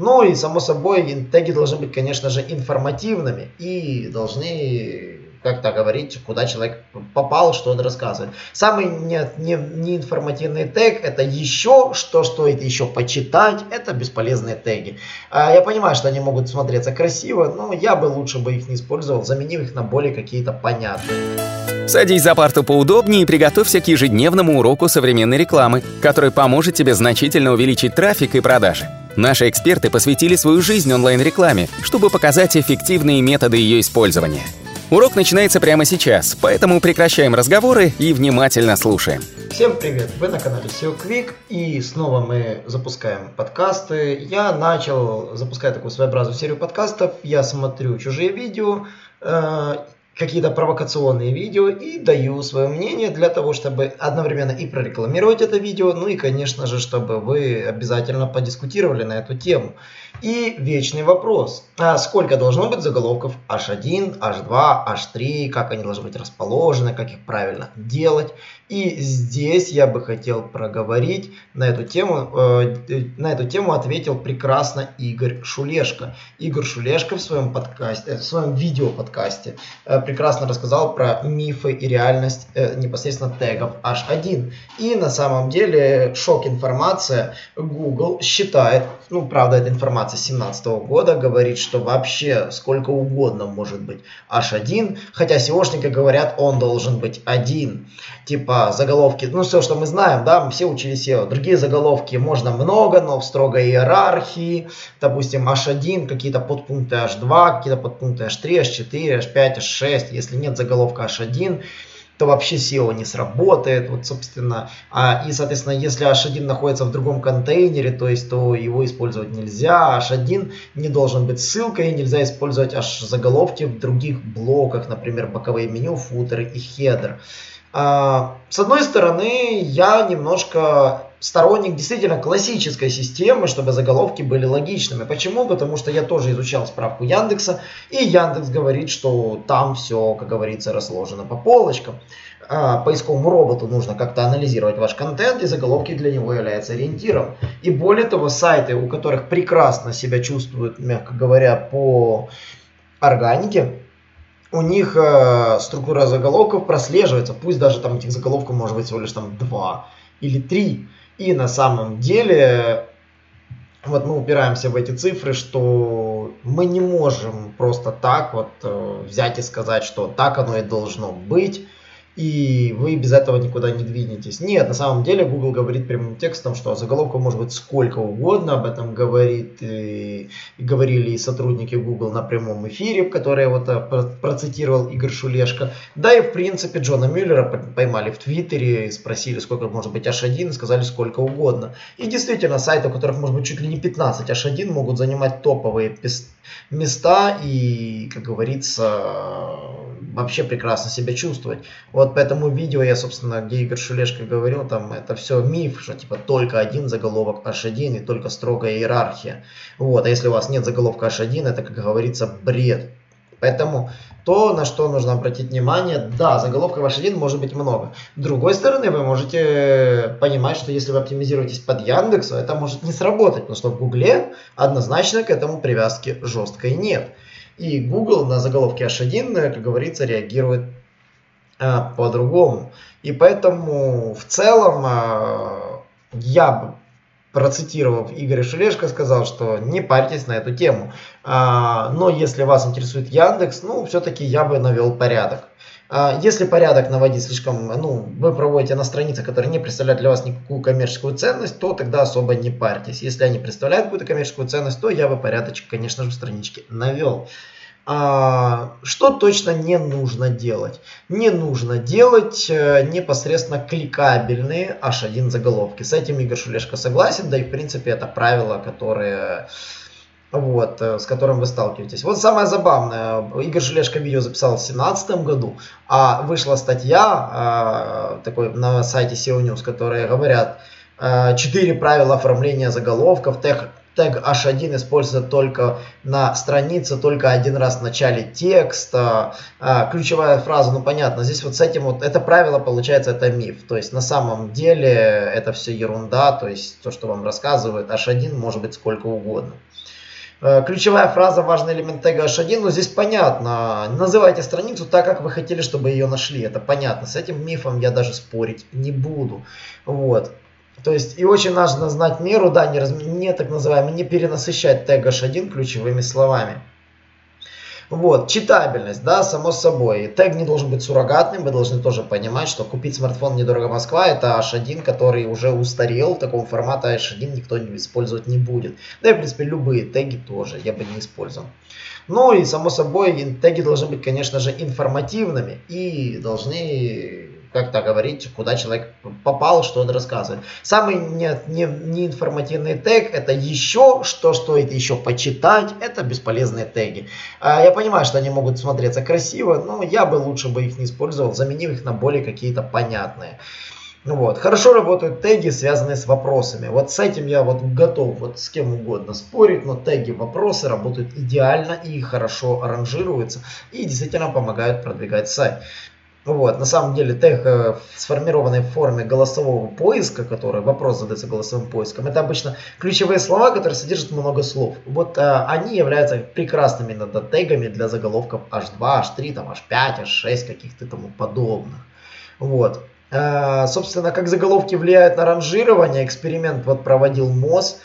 Ну и само собой теги должны быть, конечно же, информативными и должны как-то говорить, куда человек попал, что он рассказывает. Самый не, не, неинформативный тег это еще, что стоит еще почитать, это бесполезные теги. А, я понимаю, что они могут смотреться красиво, но я бы лучше бы их не использовал, заменив их на более какие-то понятные. Садись за парту поудобнее и приготовься к ежедневному уроку современной рекламы, который поможет тебе значительно увеличить трафик и продажи. Наши эксперты посвятили свою жизнь онлайн-рекламе, чтобы показать эффективные методы ее использования – Урок начинается прямо сейчас, поэтому прекращаем разговоры и внимательно слушаем. Всем привет! Вы на канале SEO Quick и снова мы запускаем подкасты. Я начал запускать такую своеобразную серию подкастов. Я смотрю чужие видео, э, какие-то провокационные видео и даю свое мнение для того, чтобы одновременно и прорекламировать это видео, ну и, конечно же, чтобы вы обязательно подискутировали на эту тему. И вечный вопрос. А сколько должно быть заголовков H1, H2, H3, как они должны быть расположены, как их правильно делать. И здесь я бы хотел проговорить на эту тему. Э, на эту тему ответил прекрасно Игорь Шулешко. Игорь Шулешко в своем подкасте, в своем видео-подкасте э, прекрасно рассказал про мифы и реальность э, непосредственно тегов H1. И на самом деле шок информация. Google считает, ну правда эта информация 2017 года говорит, что вообще сколько угодно может быть H1, хотя SEOшники говорят, он должен быть один. Типа заголовки, ну все, что мы знаем, да, мы все учили SEO. Другие заголовки можно много, но в строгой иерархии. Допустим, H1, какие-то подпункты H2, какие-то подпункты H3, H4, H5, H6. Если нет заголовка H1, то вообще SEO не сработает, вот, собственно, а, и, соответственно, если H1 находится в другом контейнере, то есть, то его использовать нельзя, H1 не должен быть ссылкой, нельзя использовать H заголовки в других блоках, например, боковые меню, футеры и хедер. А, с одной стороны, я немножко сторонник действительно классической системы, чтобы заголовки были логичными. Почему? Потому что я тоже изучал справку Яндекса, и Яндекс говорит, что там все, как говорится, расложено по полочкам. А, поисковому роботу нужно как-то анализировать ваш контент, и заголовки для него являются ориентиром. И более того, сайты, у которых прекрасно себя чувствуют, мягко говоря, по органике, у них э, структура заголовков прослеживается, пусть даже там этих заголовков может быть всего лишь там два или три. И на самом деле, вот мы упираемся в эти цифры, что мы не можем просто так вот э, взять и сказать, что так оно и должно быть и вы без этого никуда не двинетесь. Нет, на самом деле Google говорит прямым текстом, что заголовков может быть сколько угодно, об этом говорит и, и говорили и сотрудники Google на прямом эфире, которые вот э, процитировал Игорь Шулешко. Да и в принципе Джона Мюллера поймали в Твиттере и спросили, сколько может быть H1, и сказали сколько угодно. И действительно, сайты, у которых может быть чуть ли не 15 H1, могут занимать топовые места и, как говорится, вообще прекрасно себя чувствовать. Вот по этому видео я, собственно, где Игорь Шулешко говорил, там это все миф, что типа только один заголовок H1 и только строгая иерархия. Вот, а если у вас нет заголовка H1, это, как говорится, бред. Поэтому то, на что нужно обратить внимание, да, заголовков H1 может быть много. С другой стороны, вы можете понимать, что если вы оптимизируетесь под Яндексу, это может не сработать, потому что в Гугле однозначно к этому привязки жесткой нет. И Google на заголовке H1, как говорится, реагирует а, по-другому. И поэтому в целом а, я процитировав Игоря Шелешко, сказал, что не парьтесь на эту тему. А, но если вас интересует Яндекс, ну, все-таки я бы навел порядок. А, если порядок наводить слишком, ну, вы проводите на странице, которые не представляют для вас никакую коммерческую ценность, то тогда особо не парьтесь. Если они представляют какую-то коммерческую ценность, то я бы порядочек, конечно же, в страничке навел. А, что точно не нужно делать? Не нужно делать э, непосредственно кликабельные H1 заголовки. С этим Игорь Шулешко согласен, да и в принципе это правило, которое вот, э, с которым вы сталкиваетесь. Вот самое забавное, Игорь Желешко видео записал в 2017 году, а вышла статья э, такой на сайте SEO News, которые говорят, э, четыре правила оформления заголовков, тег, тег H1 используется только на странице, только один раз в начале текста, ключевая фраза, ну понятно, здесь вот с этим вот, это правило получается, это миф, то есть на самом деле это все ерунда, то есть то, что вам рассказывают, H1 может быть сколько угодно. Э, ключевая фраза «важный элемент тега H1», ну здесь понятно. Называйте страницу так, как вы хотели, чтобы ее нашли. Это понятно. С этим мифом я даже спорить не буду. Вот. То есть и очень важно знать меру, да, не, не так называемый, не перенасыщать тег H1 ключевыми словами. Вот, читабельность, да, само собой. Тег не должен быть суррогатным, вы должны тоже понимать, что купить смартфон недорого Москва это H1, который уже устарел, в таком формате H1 никто не использовать не будет. Да и, в принципе, любые теги тоже я бы не использовал. Ну и, само собой, теги должны быть, конечно же, информативными и должны как-то говорить, куда человек попал, что он рассказывает. Самый не, не, неинформативный тег это еще, что стоит еще почитать, это бесполезные теги. А, я понимаю, что они могут смотреться красиво, но я бы лучше бы их не использовал, заменив их на более какие-то понятные. Ну вот. Хорошо работают теги, связанные с вопросами. Вот с этим я вот готов вот с кем угодно спорить, но теги вопросы работают идеально и хорошо ранжируются и действительно помогают продвигать сайт. Вот, на самом деле тег э, в форме голосового поиска, который вопрос задается голосовым поиском, это обычно ключевые слова, которые содержат много слов. Вот э, они являются прекрасными иногда тегами для заголовков H2, H3, там, H5, H6, каких-то тому подобных. Вот. Э, собственно, как заголовки влияют на ранжирование, эксперимент вот проводил МОЗ.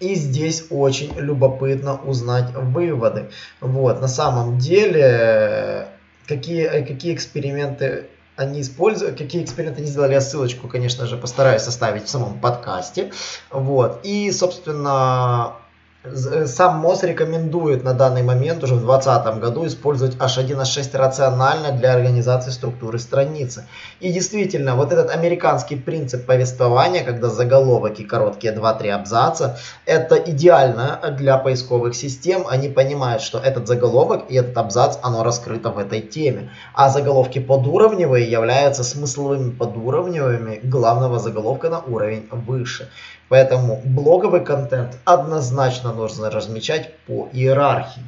И здесь очень любопытно узнать выводы. Вот, на самом деле какие, э, какие эксперименты они используют, какие эксперименты они сделали, я ссылочку, конечно же, постараюсь составить в самом подкасте. Вот. И, собственно, сам МОЗ рекомендует на данный момент уже в 2020 году использовать H1H6 рационально для организации структуры страницы. И действительно, вот этот американский принцип повествования, когда заголовок и короткие 2-3 абзаца, это идеально для поисковых систем. Они понимают, что этот заголовок и этот абзац, оно раскрыто в этой теме. А заголовки подуровневые являются смысловыми подуровневыми главного заголовка на уровень выше. Поэтому блоговый контент однозначно нужно размечать по иерархии.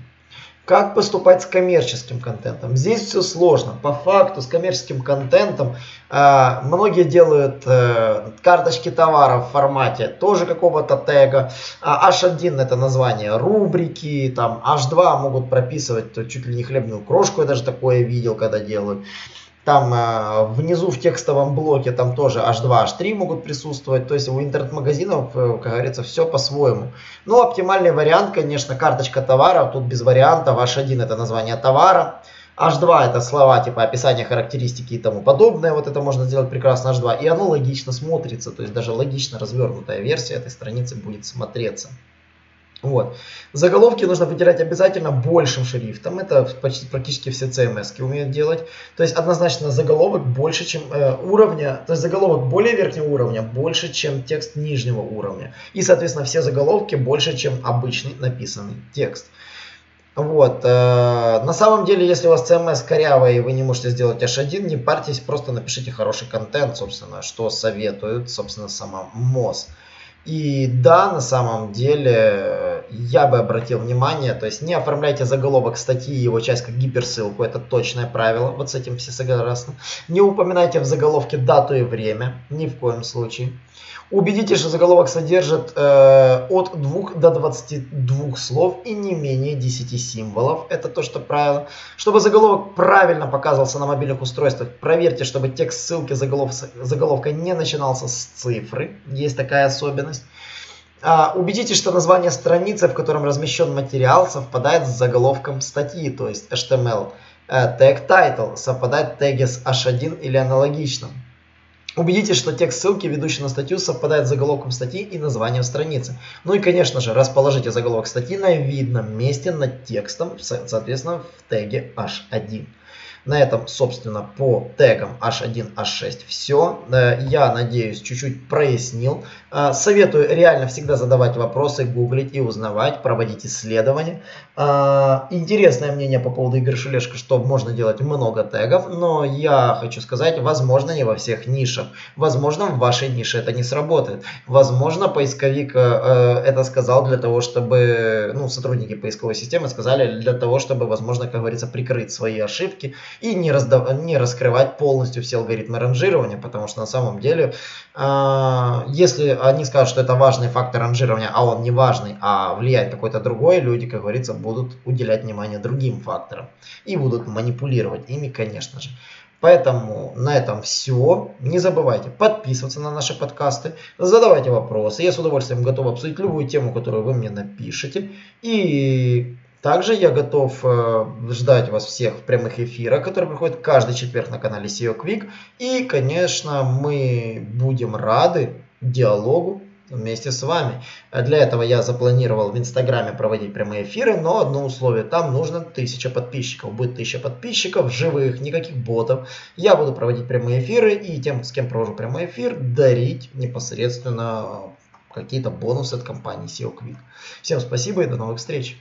Как поступать с коммерческим контентом? Здесь все сложно. По факту с коммерческим контентом э, многие делают э, карточки товаров в формате тоже какого-то тега. А H1 это название рубрики, там H2 могут прописывать то чуть ли не хлебную крошку, я даже такое видел, когда делают. Там э, внизу в текстовом блоке там тоже H2, H3 могут присутствовать. То есть у интернет-магазинов, э, как говорится, все по-своему. Ну, оптимальный вариант, конечно, карточка товара. Тут без вариантов. H1 это название товара. H2 это слова типа описание, характеристики и тому подобное. Вот это можно сделать прекрасно H2. И оно логично смотрится. То есть даже логично развернутая версия этой страницы будет смотреться. Вот. Заголовки нужно выделять обязательно большим шрифтом. Это почти практически все CMS умеют делать. То есть однозначно заголовок больше, чем э, уровня, то есть заголовок более верхнего уровня больше, чем текст нижнего уровня. И, соответственно, все заголовки больше, чем обычный написанный текст. Вот. Э, на самом деле, если у вас CMS корявая и вы не можете сделать H1, не парьтесь, просто напишите хороший контент, собственно, что советует, собственно, сама МОЗ. И да, на самом деле, я бы обратил внимание, то есть не оформляйте заголовок статьи и его часть как гиперссылку, это точное правило, вот с этим все согласны. Не упоминайте в заголовке дату и время, ни в коем случае. Убедитесь, что заголовок содержит э, от 2 до 22 слов и не менее 10 символов. Это то, что правило. Чтобы заголовок правильно показывался на мобильных устройствах, проверьте, чтобы текст ссылки заголов, заголовка не начинался с цифры. Есть такая особенность. А, убедитесь, что название страницы, в котором размещен материал, совпадает с заголовком статьи, то есть HTML. Э, тег title совпадает теги с H1 или аналогичным. Убедитесь, что текст ссылки, ведущий на статью, совпадает с заголовком статьи и названием страницы. Ну и, конечно же, расположите заголовок статьи на видном месте над текстом, соответственно, в теге H1. На этом, собственно, по тегам H1, H6 все. Э, я надеюсь, чуть-чуть прояснил. Э, советую реально всегда задавать вопросы, гуглить и узнавать, проводить исследования. Э, интересное мнение по поводу игры Шелешка, что можно делать много тегов, но я хочу сказать, возможно, не во всех нишах. Возможно, в вашей нише это не сработает. Возможно, поисковик это сказал для того, чтобы, ну, сотрудники поисковой системы сказали для того, чтобы, возможно, как говорится, прикрыть свои ошибки и не, раздав... не раскрывать полностью все алгоритмы ранжирования, потому что на самом деле, э, если они скажут, что это важный фактор ранжирования, а он не важный, а влияет какой-то другой, люди, как говорится, будут уделять внимание другим факторам и будут манипулировать ими, конечно же. Поэтому на этом все. Не забывайте подписываться на наши подкасты, задавайте вопросы. Я с удовольствием готов обсудить любую тему, которую вы мне напишите. И также я готов э, ждать вас всех в прямых эфирах, которые проходят каждый четверг на канале SEO Quick. И, конечно, мы будем рады диалогу вместе с вами. Для этого я запланировал в Инстаграме проводить прямые эфиры, но одно условие, там нужно 1000 подписчиков. Будет 1000 подписчиков, живых, никаких ботов. Я буду проводить прямые эфиры и тем, с кем провожу прямой эфир, дарить непосредственно какие-то бонусы от компании SEO Quick. Всем спасибо и до новых встреч!